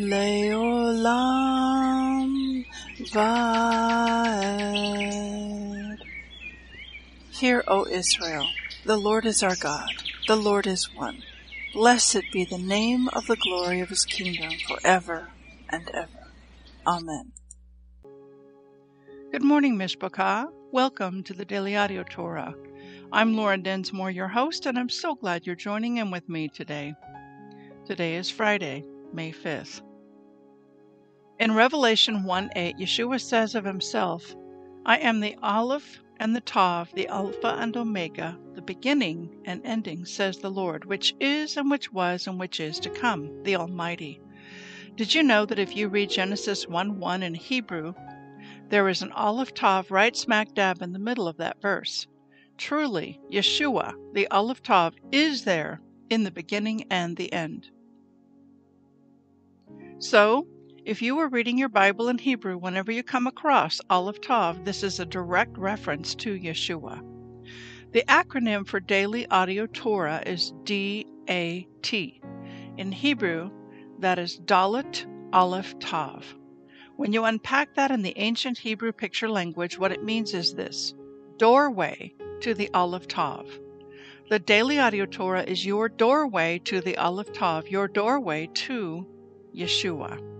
Leolam Vaed Hear, O Israel, the Lord is our God, the Lord is one. Blessed be the name of the glory of his kingdom forever and ever. Amen. Good morning, Mishpachah. Welcome to the Daily Audio Torah. I'm Laura Densmore, your host, and I'm so glad you're joining in with me today. Today is Friday, May 5th. In Revelation 1 8, Yeshua says of himself, I am the Aleph and the Tav, the Alpha and Omega, the beginning and ending, says the Lord, which is and which was and which is to come, the Almighty. Did you know that if you read Genesis 1 1 in Hebrew, there is an Aleph Tav right smack dab in the middle of that verse? Truly, Yeshua, the Aleph Tav, is there in the beginning and the end. So, if you were reading your Bible in Hebrew, whenever you come across Aleph Tav, this is a direct reference to Yeshua. The acronym for Daily Audio Torah is DAT. In Hebrew, that is Dalet Aleph Tav. When you unpack that in the ancient Hebrew picture language, what it means is this doorway to the Aleph Tav. The Daily Audio Torah is your doorway to the Aleph Tav, your doorway to Yeshua.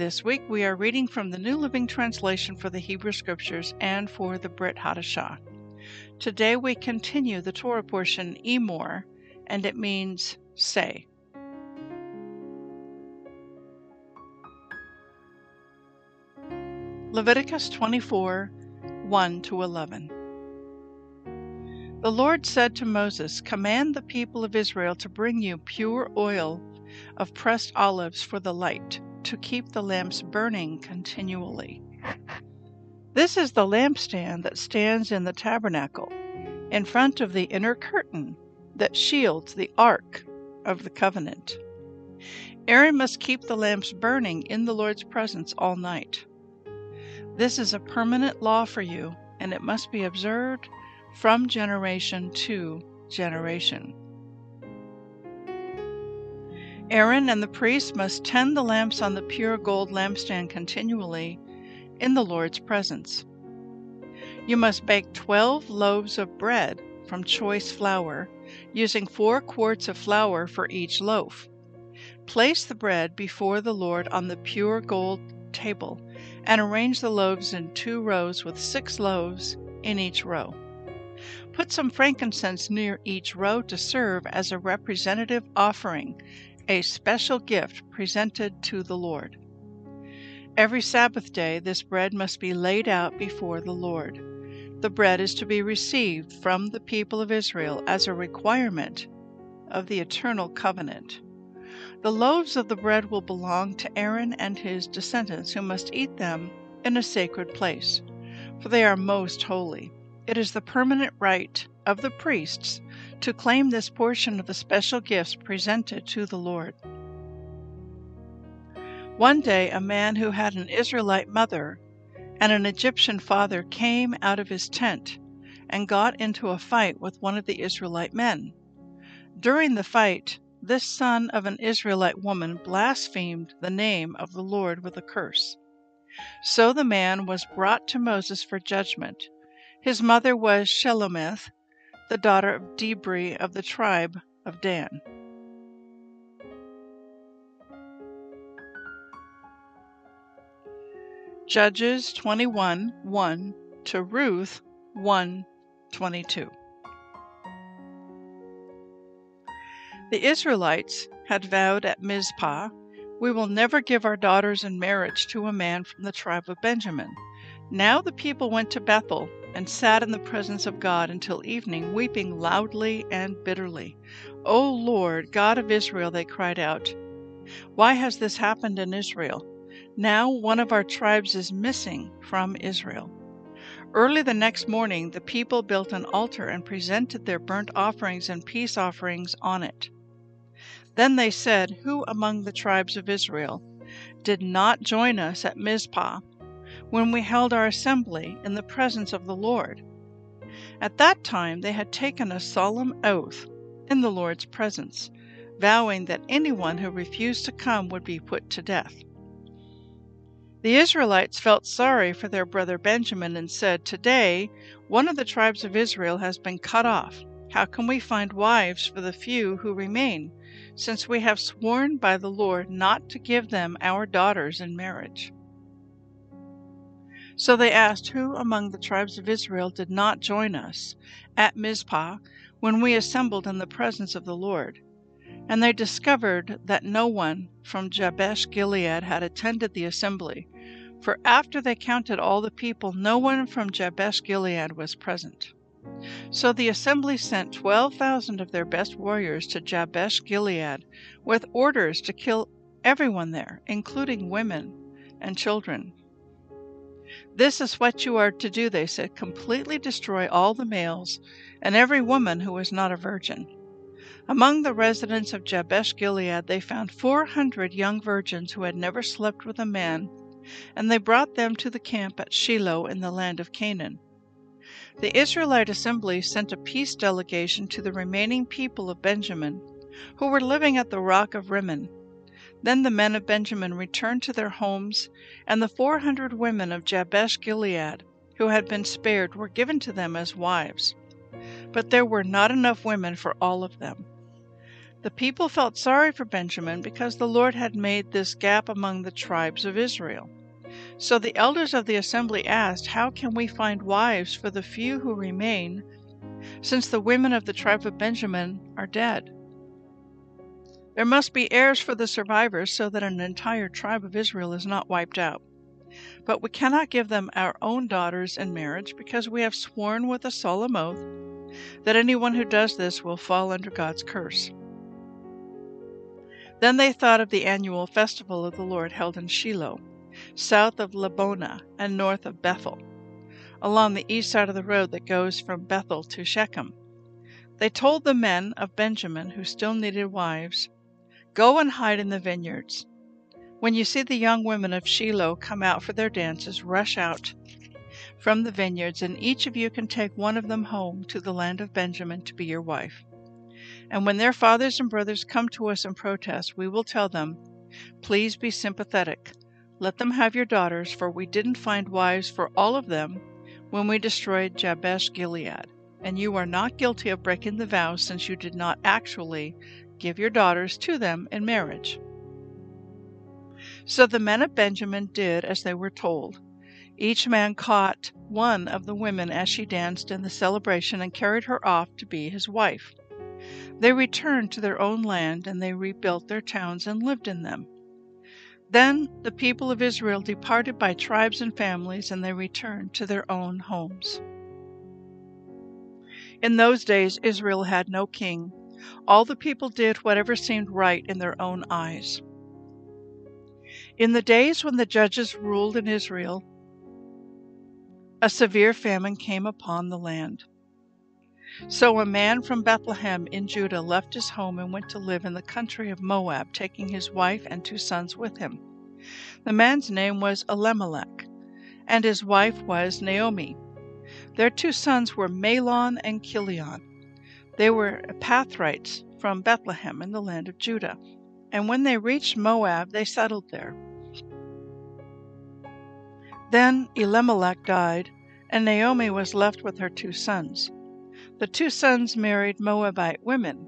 This week we are reading from the New Living Translation for the Hebrew Scriptures and for the Brit Hadashah. Today we continue the Torah portion Emor, and it means say. Leviticus 24 1 to 11. The Lord said to Moses, Command the people of Israel to bring you pure oil of pressed olives for the light, to keep the lamps burning continually. This is the lampstand that stands in the tabernacle, in front of the inner curtain that shields the ark of the covenant. Aaron must keep the lamps burning in the Lord's presence all night. This is a permanent law for you, and it must be observed from generation to generation. Aaron and the priests must tend the lamps on the pure gold lampstand continually in the Lord's presence. You must bake 12 loaves of bread from choice flour, using four quarts of flour for each loaf. Place the bread before the Lord on the pure gold table and arrange the loaves in two rows with six loaves in each row. Put some frankincense near each row to serve as a representative offering, a special gift presented to the Lord. Every Sabbath day, this bread must be laid out before the Lord. The bread is to be received from the people of Israel as a requirement of the eternal covenant. The loaves of the bread will belong to Aaron and his descendants, who must eat them in a sacred place, for they are most holy. It is the permanent right of the priests to claim this portion of the special gifts presented to the Lord. One day, a man who had an Israelite mother and an Egyptian father came out of his tent and got into a fight with one of the Israelite men. During the fight, this son of an Israelite woman blasphemed the name of the Lord with a curse. So the man was brought to Moses for judgment. His mother was Shelomith, the daughter of Dibri of the tribe of Dan. Judges 21 1 to Ruth 1 22. The Israelites had vowed at Mizpah, We will never give our daughters in marriage to a man from the tribe of Benjamin. Now the people went to Bethel and sat in the presence of God until evening, weeping loudly and bitterly. O Lord, God of Israel, they cried out, Why has this happened in Israel? Now one of our tribes is missing from Israel. Early the next morning, the people built an altar and presented their burnt offerings and peace offerings on it. Then they said, Who among the tribes of Israel did not join us at Mizpah when we held our assembly in the presence of the Lord? At that time they had taken a solemn oath in the Lord's presence, vowing that anyone who refused to come would be put to death. The Israelites felt sorry for their brother Benjamin and said, Today one of the tribes of Israel has been cut off. How can we find wives for the few who remain? since we have sworn by the Lord not to give them our daughters in marriage. So they asked, Who among the tribes of Israel did not join us at Mizpah when we assembled in the presence of the Lord? And they discovered that no one from Jabesh Gilead had attended the assembly, for after they counted all the people, no one from Jabesh Gilead was present. So the assembly sent 12,000 of their best warriors to Jabesh Gilead with orders to kill everyone there, including women and children. This is what you are to do, they said completely destroy all the males and every woman who is not a virgin. Among the residents of Jabesh Gilead, they found 400 young virgins who had never slept with a man, and they brought them to the camp at Shiloh in the land of Canaan. The Israelite assembly sent a peace delegation to the remaining people of Benjamin, who were living at the rock of Rimmon. Then the men of Benjamin returned to their homes, and the four hundred women of Jabesh Gilead, who had been spared, were given to them as wives. But there were not enough women for all of them. The people felt sorry for Benjamin because the Lord had made this gap among the tribes of Israel. So the elders of the assembly asked, How can we find wives for the few who remain, since the women of the tribe of Benjamin are dead? There must be heirs for the survivors so that an entire tribe of Israel is not wiped out. But we cannot give them our own daughters in marriage because we have sworn with a solemn oath that anyone who does this will fall under God's curse. Then they thought of the annual festival of the Lord held in Shiloh south of Lebonah and north of Bethel, along the east side of the road that goes from Bethel to Shechem. They told the men of Benjamin who still needed wives, Go and hide in the vineyards. When you see the young women of Shiloh come out for their dances, rush out from the vineyards, and each of you can take one of them home to the land of Benjamin to be your wife. And when their fathers and brothers come to us and protest, we will tell them, Please be sympathetic. Let them have your daughters, for we didn't find wives for all of them when we destroyed Jabesh Gilead. And you are not guilty of breaking the vow, since you did not actually give your daughters to them in marriage. So the men of Benjamin did as they were told. Each man caught one of the women as she danced in the celebration and carried her off to be his wife. They returned to their own land and they rebuilt their towns and lived in them. Then the people of Israel departed by tribes and families, and they returned to their own homes. In those days, Israel had no king. All the people did whatever seemed right in their own eyes. In the days when the judges ruled in Israel, a severe famine came upon the land. So a man from Bethlehem in Judah left his home and went to live in the country of Moab, taking his wife and two sons with him. The man's name was Elimelech, and his wife was Naomi. Their two sons were Mahlon and Chilion. They were Ephrathites from Bethlehem in the land of Judah. And when they reached Moab, they settled there. Then Elimelech died, and Naomi was left with her two sons. The two sons married Moabite women.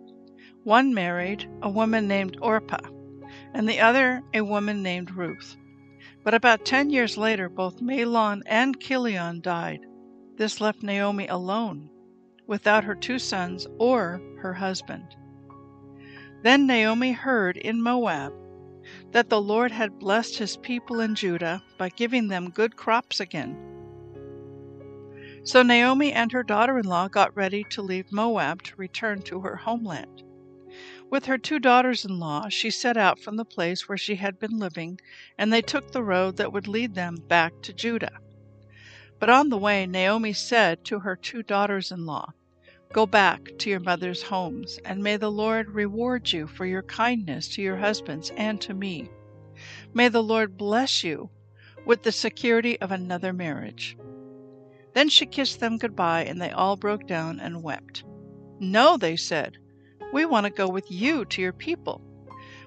One married a woman named Orpah, and the other a woman named Ruth. But about ten years later, both Mahlon and Chilion died. This left Naomi alone, without her two sons or her husband. Then Naomi heard in Moab that the Lord had blessed his people in Judah by giving them good crops again. So Naomi and her daughter in law got ready to leave Moab to return to her homeland. With her two daughters in law, she set out from the place where she had been living, and they took the road that would lead them back to Judah. But on the way, Naomi said to her two daughters in law, Go back to your mother's homes, and may the Lord reward you for your kindness to your husbands and to me. May the Lord bless you with the security of another marriage. Then she kissed them goodbye, and they all broke down and wept. No, they said, we want to go with you to your people.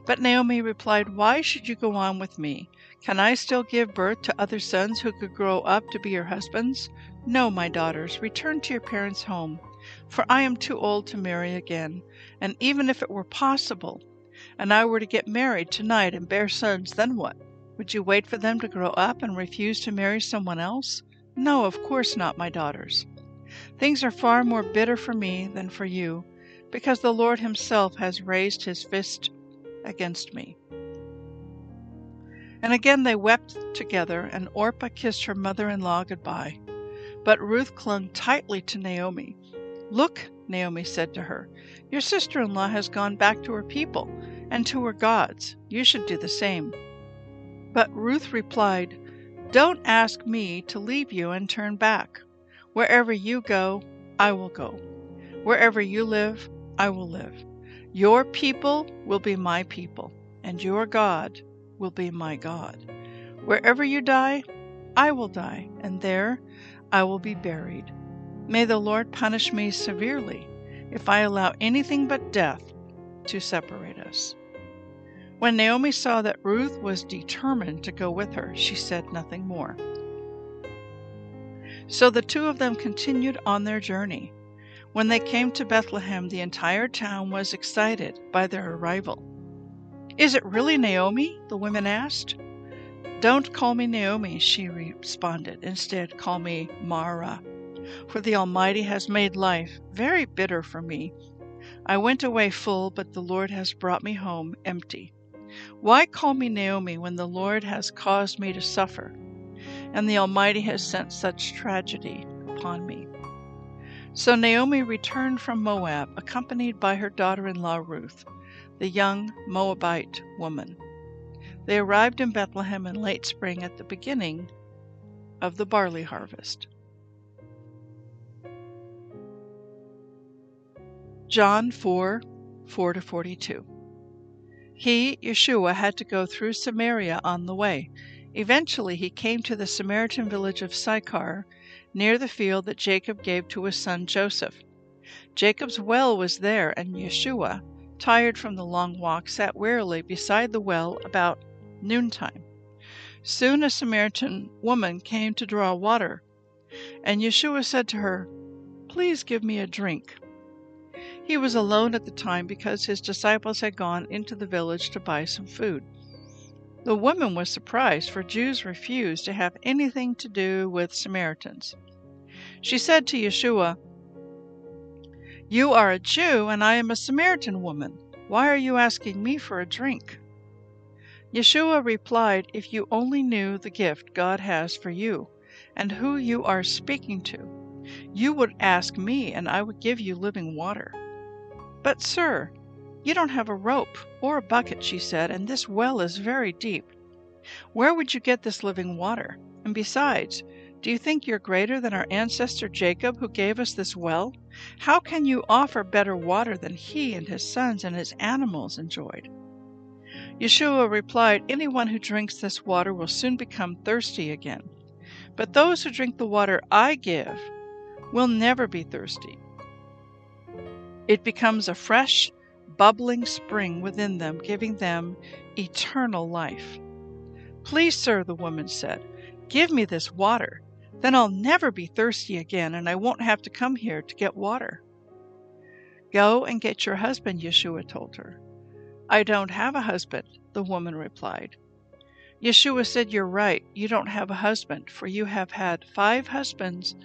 But Naomi replied, Why should you go on with me? Can I still give birth to other sons who could grow up to be your husbands? No, my daughters, return to your parents' home for I am too old to marry again, and even if it were possible, and I were to get married tonight and bear sons, then what? Would you wait for them to grow up and refuse to marry someone else? No, of course not, my daughters. Things are far more bitter for me than for you, because the Lord Himself has raised His fist against me. And again they wept together, and Orpah kissed her mother in law goodbye. But Ruth clung tightly to Naomi Look, Naomi said to her, your sister in law has gone back to her people and to her gods. You should do the same. But Ruth replied, Don't ask me to leave you and turn back. Wherever you go, I will go. Wherever you live, I will live. Your people will be my people, and your God will be my God. Wherever you die, I will die, and there I will be buried. May the Lord punish me severely if I allow anything but death to separate us. When Naomi saw that Ruth was determined to go with her, she said nothing more. So the two of them continued on their journey. When they came to Bethlehem, the entire town was excited by their arrival. Is it really Naomi? the women asked. Don't call me Naomi, she responded. Instead, call me Mara for the Almighty has made life very bitter for me. I went away full, but the Lord has brought me home empty. Why call me Naomi when the Lord has caused me to suffer, and the Almighty has sent such tragedy upon me? So Naomi returned from Moab, accompanied by her daughter in law Ruth, the young Moabite woman. They arrived in Bethlehem in late spring at the beginning of the barley harvest. John 4 4 to 42. He, Yeshua, had to go through Samaria on the way. Eventually, he came to the Samaritan village of Sychar, near the field that Jacob gave to his son Joseph. Jacob's well was there, and Yeshua, tired from the long walk, sat wearily beside the well about noontime. Soon a Samaritan woman came to draw water, and Yeshua said to her, Please give me a drink. He was alone at the time because his disciples had gone into the village to buy some food. The woman was surprised, for Jews refused to have anything to do with Samaritans. She said to Yeshua, You are a Jew, and I am a Samaritan woman. Why are you asking me for a drink? Yeshua replied, If you only knew the gift God has for you, and who you are speaking to, you would ask me, and I would give you living water. But, sir, you don't have a rope or a bucket, she said, and this well is very deep. Where would you get this living water? And besides, do you think you're greater than our ancestor Jacob, who gave us this well? How can you offer better water than he and his sons and his animals enjoyed? Yeshua replied, Anyone who drinks this water will soon become thirsty again. But those who drink the water I give will never be thirsty. It becomes a fresh, bubbling spring within them, giving them eternal life. Please, sir, the woman said, give me this water. Then I'll never be thirsty again, and I won't have to come here to get water. Go and get your husband, Yeshua told her. I don't have a husband, the woman replied. Yeshua said, You're right. You don't have a husband, for you have had five husbands,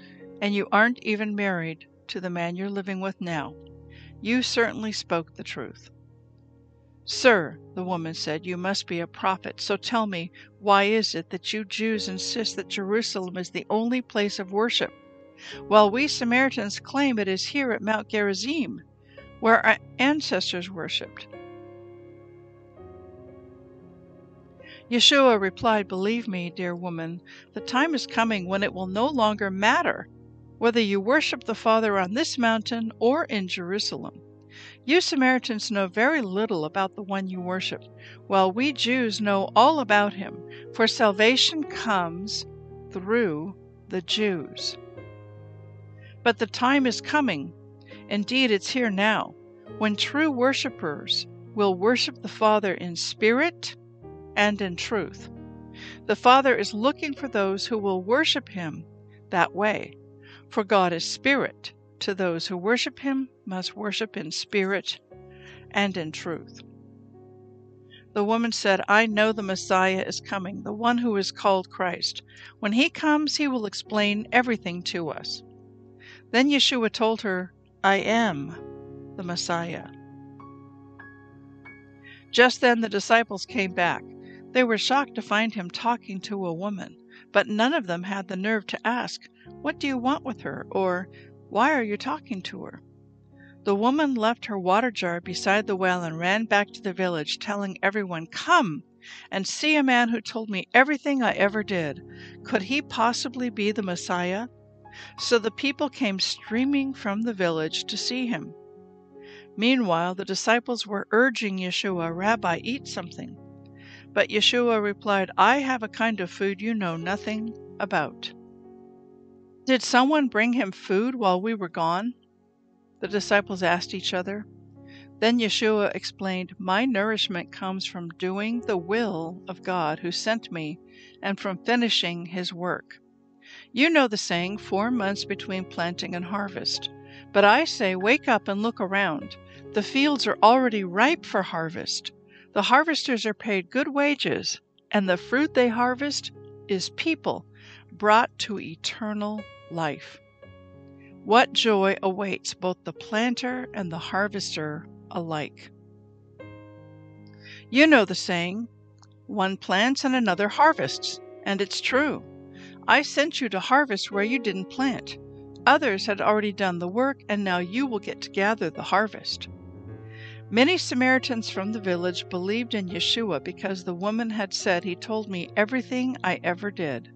and you aren't even married to the man you're living with now. You certainly spoke the truth. Sir, the woman said, you must be a prophet. So tell me, why is it that you Jews insist that Jerusalem is the only place of worship, while we Samaritans claim it is here at Mount Gerizim, where our ancestors worshipped? Yeshua replied, Believe me, dear woman, the time is coming when it will no longer matter whether you worship the Father on this mountain or in Jerusalem. You Samaritans know very little about the one you worship, while we Jews know all about him, for salvation comes through the Jews. But the time is coming, indeed, it's here now, when true worshippers will worship the Father in spirit and in truth. The Father is looking for those who will worship Him that way. For God is spirit. To those who worship Him must worship in spirit and in truth. The woman said, I know the Messiah is coming, the one who is called Christ. When he comes, he will explain everything to us. Then Yeshua told her, I am the Messiah. Just then the disciples came back. They were shocked to find him talking to a woman, but none of them had the nerve to ask, What do you want with her? or Why are you talking to her? The woman left her water jar beside the well and ran back to the village, telling everyone, Come and see a man who told me everything I ever did. Could he possibly be the Messiah? So the people came streaming from the village to see him. Meanwhile, the disciples were urging Yeshua, Rabbi, eat something. But Yeshua replied, I have a kind of food you know nothing about. Did someone bring him food while we were gone? The disciples asked each other. Then Yeshua explained, My nourishment comes from doing the will of God who sent me and from finishing his work. You know the saying, four months between planting and harvest. But I say, wake up and look around. The fields are already ripe for harvest. The harvesters are paid good wages, and the fruit they harvest is people brought to eternal life. What joy awaits both the planter and the harvester alike. You know the saying, one plants and another harvests, and it's true. I sent you to harvest where you didn't plant. Others had already done the work, and now you will get to gather the harvest. Many Samaritans from the village believed in Yeshua because the woman had said, He told me everything I ever did.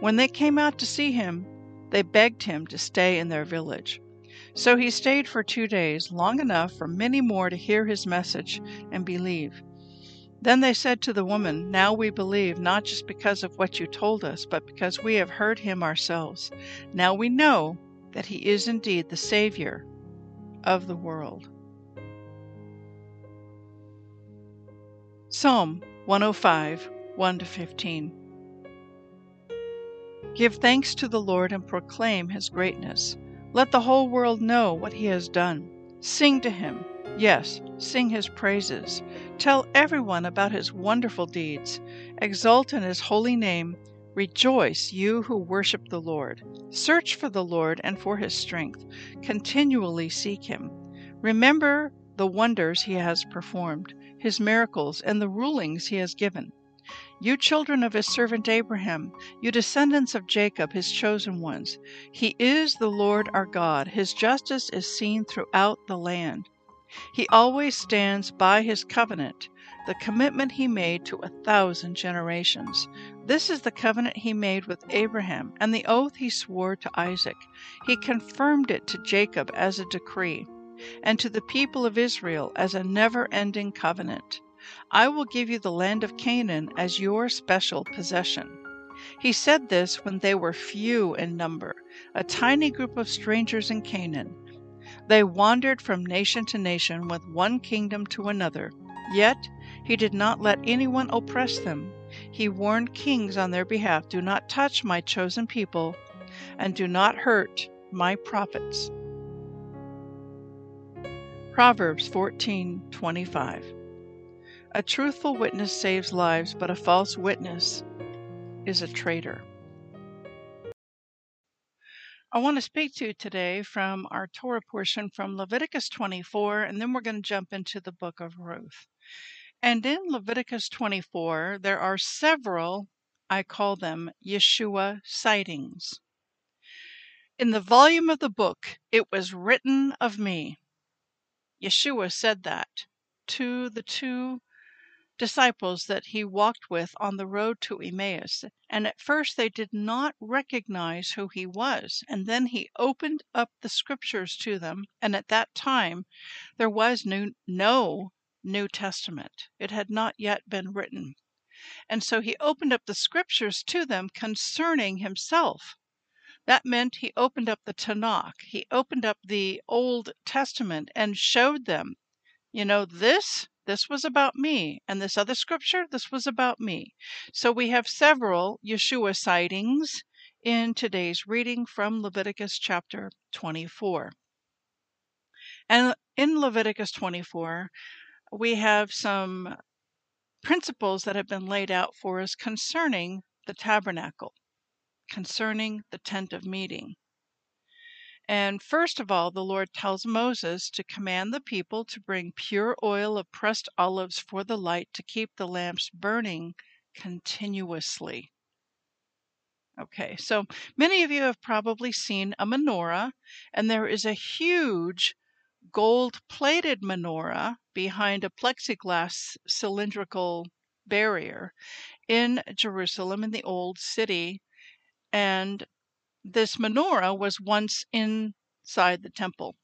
When they came out to see him, they begged him to stay in their village. So he stayed for two days, long enough for many more to hear his message and believe. Then they said to the woman, Now we believe, not just because of what you told us, but because we have heard him ourselves. Now we know that he is indeed the Savior of the world. Psalm 105 1 15. Give thanks to the Lord and proclaim his greatness. Let the whole world know what he has done. Sing to him, yes, sing his praises. Tell everyone about his wonderful deeds. Exult in his holy name. Rejoice, you who worship the Lord. Search for the Lord and for his strength. Continually seek him. Remember the wonders he has performed his miracles, and the rulings he has given. You children of his servant Abraham, you descendants of Jacob, his chosen ones. He is the Lord our God. His justice is seen throughout the land. He always stands by his covenant, the commitment he made to a thousand generations. This is the covenant he made with Abraham, and the oath he swore to Isaac. He confirmed it to Jacob as a decree and to the people of Israel as a never ending covenant. I will give you the land of Canaan as your special possession. He said this when they were few in number, a tiny group of strangers in Canaan. They wandered from nation to nation, with one kingdom to another. Yet he did not let anyone oppress them. He warned kings on their behalf Do not touch my chosen people, and do not hurt my prophets. Proverbs 14:25. A truthful witness saves lives, but a false witness is a traitor. I want to speak to you today from our Torah portion from Leviticus 24, and then we're going to jump into the book of Ruth. And in Leviticus 24, there are several, I call them Yeshua sightings. In the volume of the book, it was written of me. Yeshua said that to the two disciples that he walked with on the road to Emmaus. And at first they did not recognize who he was. And then he opened up the scriptures to them. And at that time, there was no, no New Testament, it had not yet been written. And so he opened up the scriptures to them concerning himself. That meant he opened up the Tanakh, he opened up the Old Testament and showed them, you know, this this was about me. And this other scripture, this was about me. So we have several Yeshua sightings in today's reading from Leviticus chapter 24. And in Leviticus 24, we have some principles that have been laid out for us concerning the tabernacle, concerning the tent of meeting. And first of all, the Lord tells Moses to command the people to bring pure oil of pressed olives for the light to keep the lamps burning continuously. Okay, so many of you have probably seen a menorah, and there is a huge gold plated menorah behind a plexiglass cylindrical barrier in Jerusalem in the old city. And this menorah was once inside the temple.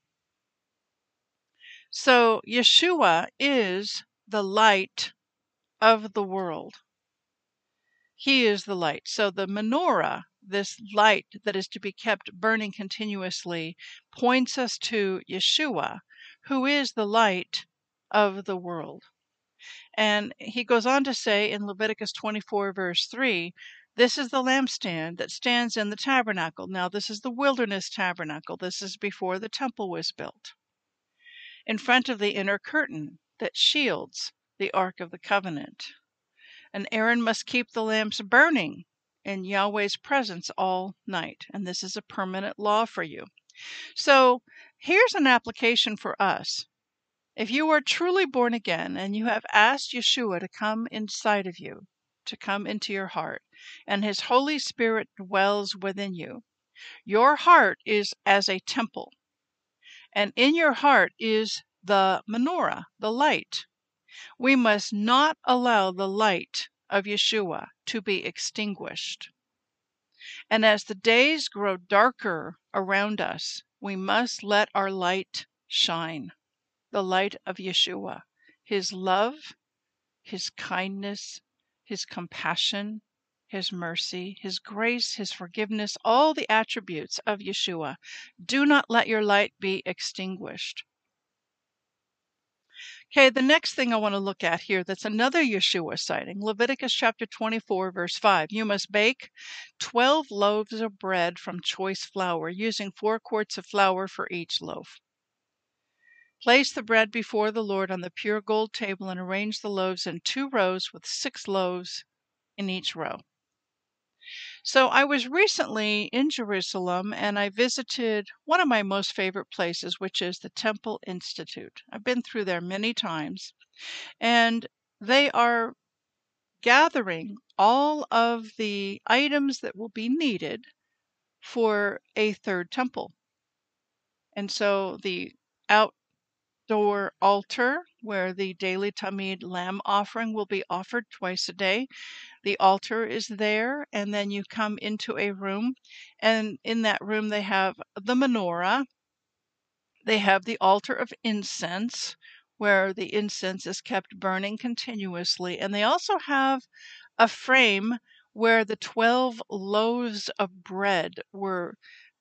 So Yeshua is the light of the world. He is the light. So the menorah, this light that is to be kept burning continuously, points us to Yeshua, who is the light of the world. And he goes on to say in Leviticus 24, verse 3 this is the lampstand that stands in the tabernacle. Now, this is the wilderness tabernacle. This is before the temple was built. In front of the inner curtain that shields the Ark of the Covenant. And Aaron must keep the lamps burning in Yahweh's presence all night. And this is a permanent law for you. So here's an application for us. If you are truly born again and you have asked Yeshua to come inside of you, to come into your heart, and His Holy Spirit dwells within you. Your heart is as a temple, and in your heart is the menorah, the light. We must not allow the light of Yeshua to be extinguished. And as the days grow darker around us, we must let our light shine the light of Yeshua, His love, His kindness, his compassion, his mercy, his grace, his forgiveness, all the attributes of Yeshua. Do not let your light be extinguished. Okay, the next thing I want to look at here that's another Yeshua sighting Leviticus chapter 24, verse 5. You must bake 12 loaves of bread from choice flour, using four quarts of flour for each loaf. Place the bread before the Lord on the pure gold table and arrange the loaves in two rows with six loaves in each row. So I was recently in Jerusalem and I visited one of my most favorite places, which is the Temple Institute. I've been through there many times, and they are gathering all of the items that will be needed for a third temple. And so the out door altar where the daily Tamid lamb offering will be offered twice a day. The altar is there, and then you come into a room, and in that room they have the menorah. They have the altar of incense, where the incense is kept burning continuously, and they also have a frame where the 12 loaves of bread were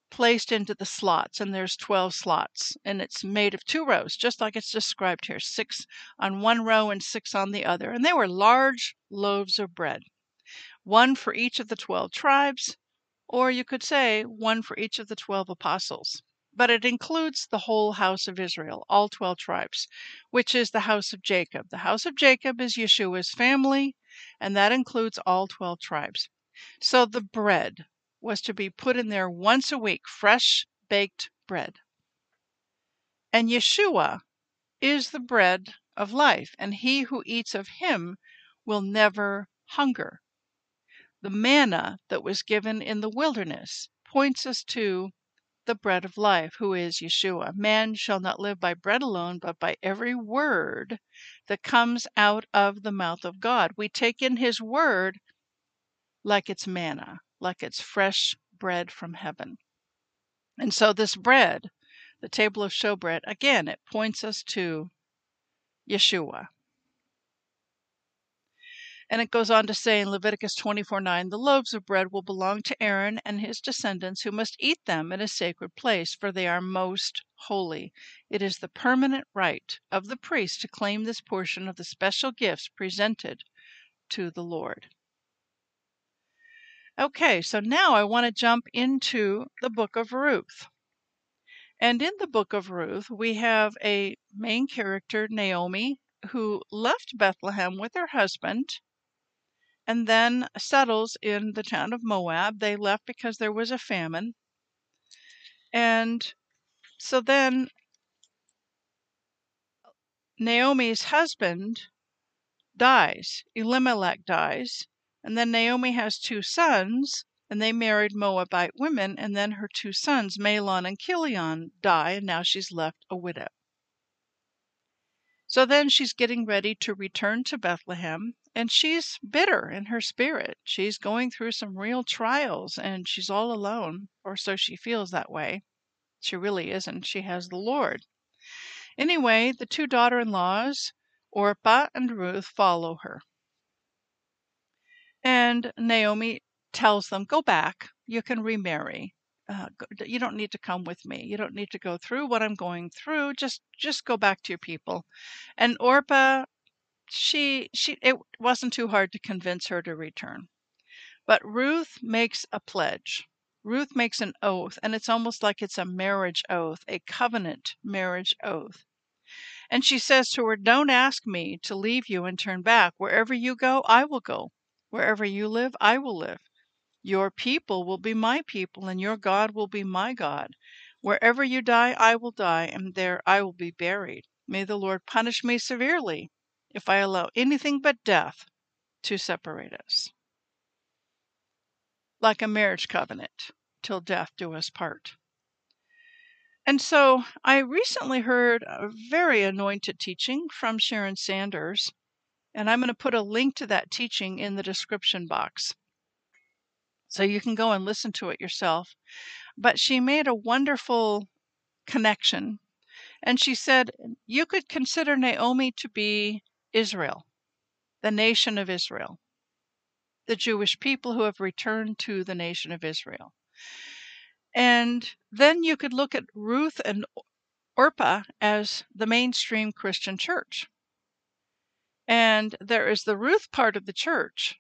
placed into the slots and there's 12 slots and it's made of two rows just like it's described here six on one row and six on the other and they were large loaves of bread one for each of the 12 tribes or you could say one for each of the 12 apostles but it includes the whole house of Israel, all 12 tribes, which is the house of Jacob. The house of Jacob is Yeshua's family, and that includes all 12 tribes. So the bread was to be put in there once a week, fresh baked bread. And Yeshua is the bread of life, and he who eats of him will never hunger. The manna that was given in the wilderness points us to the bread of life, who is Yeshua. Man shall not live by bread alone, but by every word that comes out of the mouth of God. We take in his word like it's manna, like it's fresh bread from heaven. And so, this bread, the table of showbread, again, it points us to Yeshua. And it goes on to say in Leviticus 24 9, the loaves of bread will belong to Aaron and his descendants, who must eat them in a sacred place, for they are most holy. It is the permanent right of the priest to claim this portion of the special gifts presented to the Lord. Okay, so now I want to jump into the book of Ruth. And in the book of Ruth, we have a main character, Naomi, who left Bethlehem with her husband and then settles in the town of Moab. They left because there was a famine. And so then Naomi's husband dies, Elimelech dies, and then Naomi has two sons, and they married Moabite women, and then her two sons, Mahlon and Chilion, die, and now she's left a widow. So then she's getting ready to return to Bethlehem, and she's bitter in her spirit. She's going through some real trials, and she's all alone, or so she feels that way. She really isn't. She has the Lord. Anyway, the two daughter in laws, Orpah and Ruth, follow her. And Naomi tells them, Go back. You can remarry uh, you don't need to come with me. You don't need to go through what I'm going through. Just just go back to your people. And Orpah, she she it wasn't too hard to convince her to return. But Ruth makes a pledge. Ruth makes an oath, and it's almost like it's a marriage oath, a covenant marriage oath. And she says to her, Don't ask me to leave you and turn back. Wherever you go, I will go. Wherever you live, I will live. Your people will be my people, and your God will be my God. Wherever you die, I will die, and there I will be buried. May the Lord punish me severely if I allow anything but death to separate us. Like a marriage covenant, till death do us part. And so I recently heard a very anointed teaching from Sharon Sanders, and I'm going to put a link to that teaching in the description box. So you can go and listen to it yourself. But she made a wonderful connection. And she said, You could consider Naomi to be Israel, the nation of Israel, the Jewish people who have returned to the nation of Israel. And then you could look at Ruth and Orpah as the mainstream Christian church. And there is the Ruth part of the church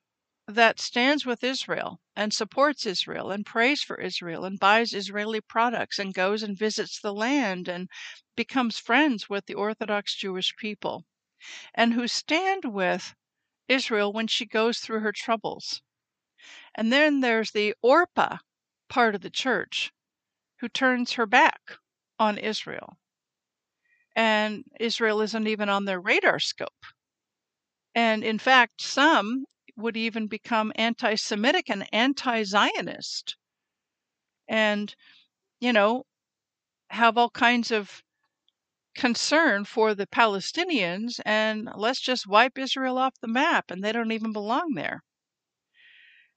that stands with Israel and supports Israel and prays for Israel and buys Israeli products and goes and visits the land and becomes friends with the Orthodox Jewish people and who stand with Israel when she goes through her troubles. And then there's the Orpah part of the church who turns her back on Israel. And Israel isn't even on their radar scope. And in fact, some would even become anti Semitic and anti Zionist. And, you know, have all kinds of concern for the Palestinians and let's just wipe Israel off the map and they don't even belong there.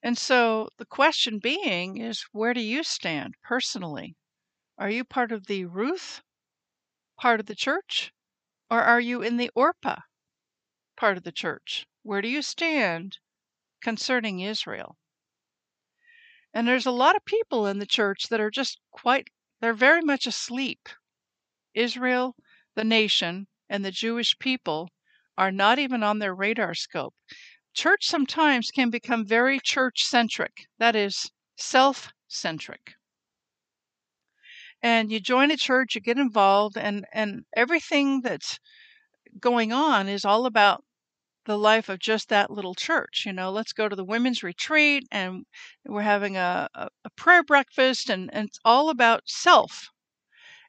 And so the question being is where do you stand personally? Are you part of the Ruth part of the church or are you in the Orpah part of the church? Where do you stand concerning Israel. And there's a lot of people in the church that are just quite, they're very much asleep. Israel, the nation, and the Jewish people are not even on their radar scope. Church sometimes can become very church centric, that is, self centric. and you join a church, you get involved, and and everything that's going on is all about the life of just that little church. You know, let's go to the women's retreat, and we're having a, a, prayer breakfast, and, and it's all about self.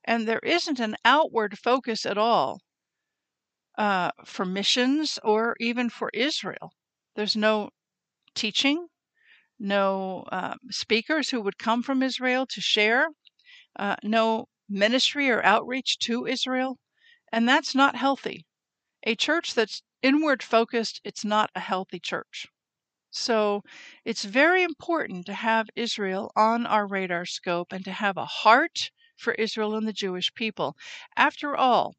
And there isn't an outward focus at all uh, for missions or even for Israel. There's no teaching, no uh, speakers who would come from Israel to share, uh, no ministry or outreach to Israel, and that's not healthy. A church that's inward focused, it's not a healthy church. So it's very important to have Israel on our radar scope and to have a heart for Israel and the Jewish people. After all,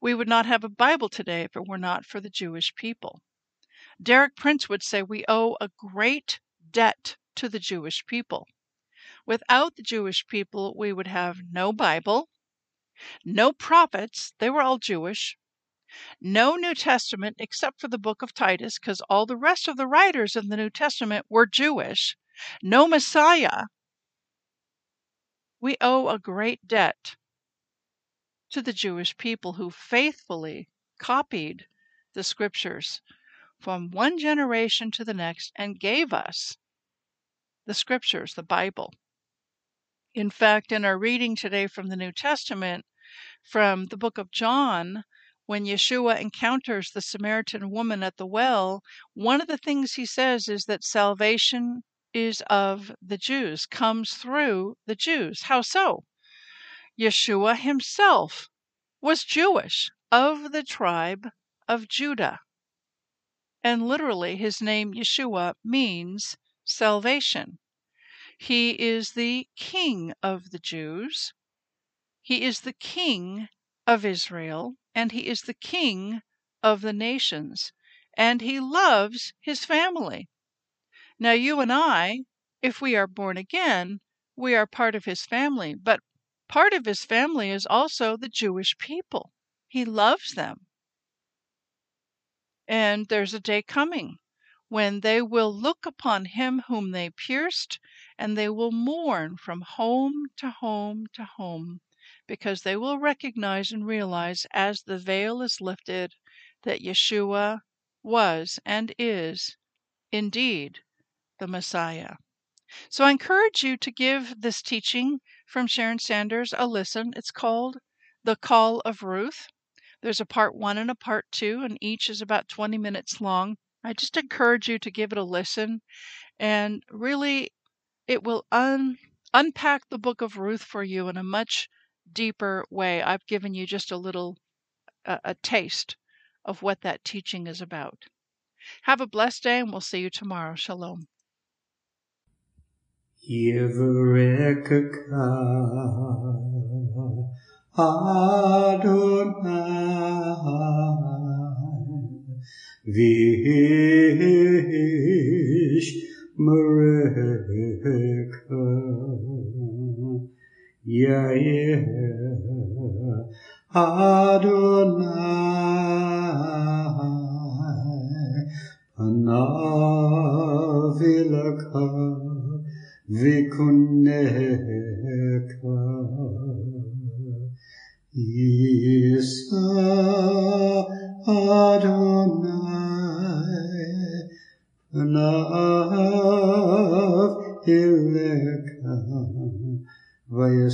we would not have a Bible today if it were not for the Jewish people. Derek Prince would say we owe a great debt to the Jewish people. Without the Jewish people, we would have no Bible, no prophets, they were all Jewish, no New Testament except for the book of Titus, because all the rest of the writers in the New Testament were Jewish, no Messiah. We owe a great debt to the Jewish people who faithfully copied the scriptures from one generation to the next and gave us the scriptures, the Bible. In fact, in our reading today from the New Testament, from the book of John, when Yeshua encounters the Samaritan woman at the well, one of the things he says is that salvation is of the Jews, comes through the Jews. How so? Yeshua himself was Jewish, of the tribe of Judah. And literally, his name Yeshua means salvation. He is the King of the Jews. He is the King of Israel, and he is the King of the nations. And he loves his family. Now, you and I, if we are born again, we are part of his family. But Part of his family is also the Jewish people. He loves them. And there's a day coming when they will look upon him whom they pierced, and they will mourn from home to home to home, because they will recognize and realize as the veil is lifted that Yeshua was and is indeed the Messiah. So I encourage you to give this teaching from Sharon Sanders a listen. It's called The Call of Ruth. There's a part one and a part two, and each is about 20 minutes long. I just encourage you to give it a listen, and really, it will un- unpack the book of Ruth for you in a much deeper way. I've given you just a little uh, a taste of what that teaching is about. Have a blessed day, and we'll see you tomorrow. Shalom. Vish Yair Adonai Panavilaka vikuneka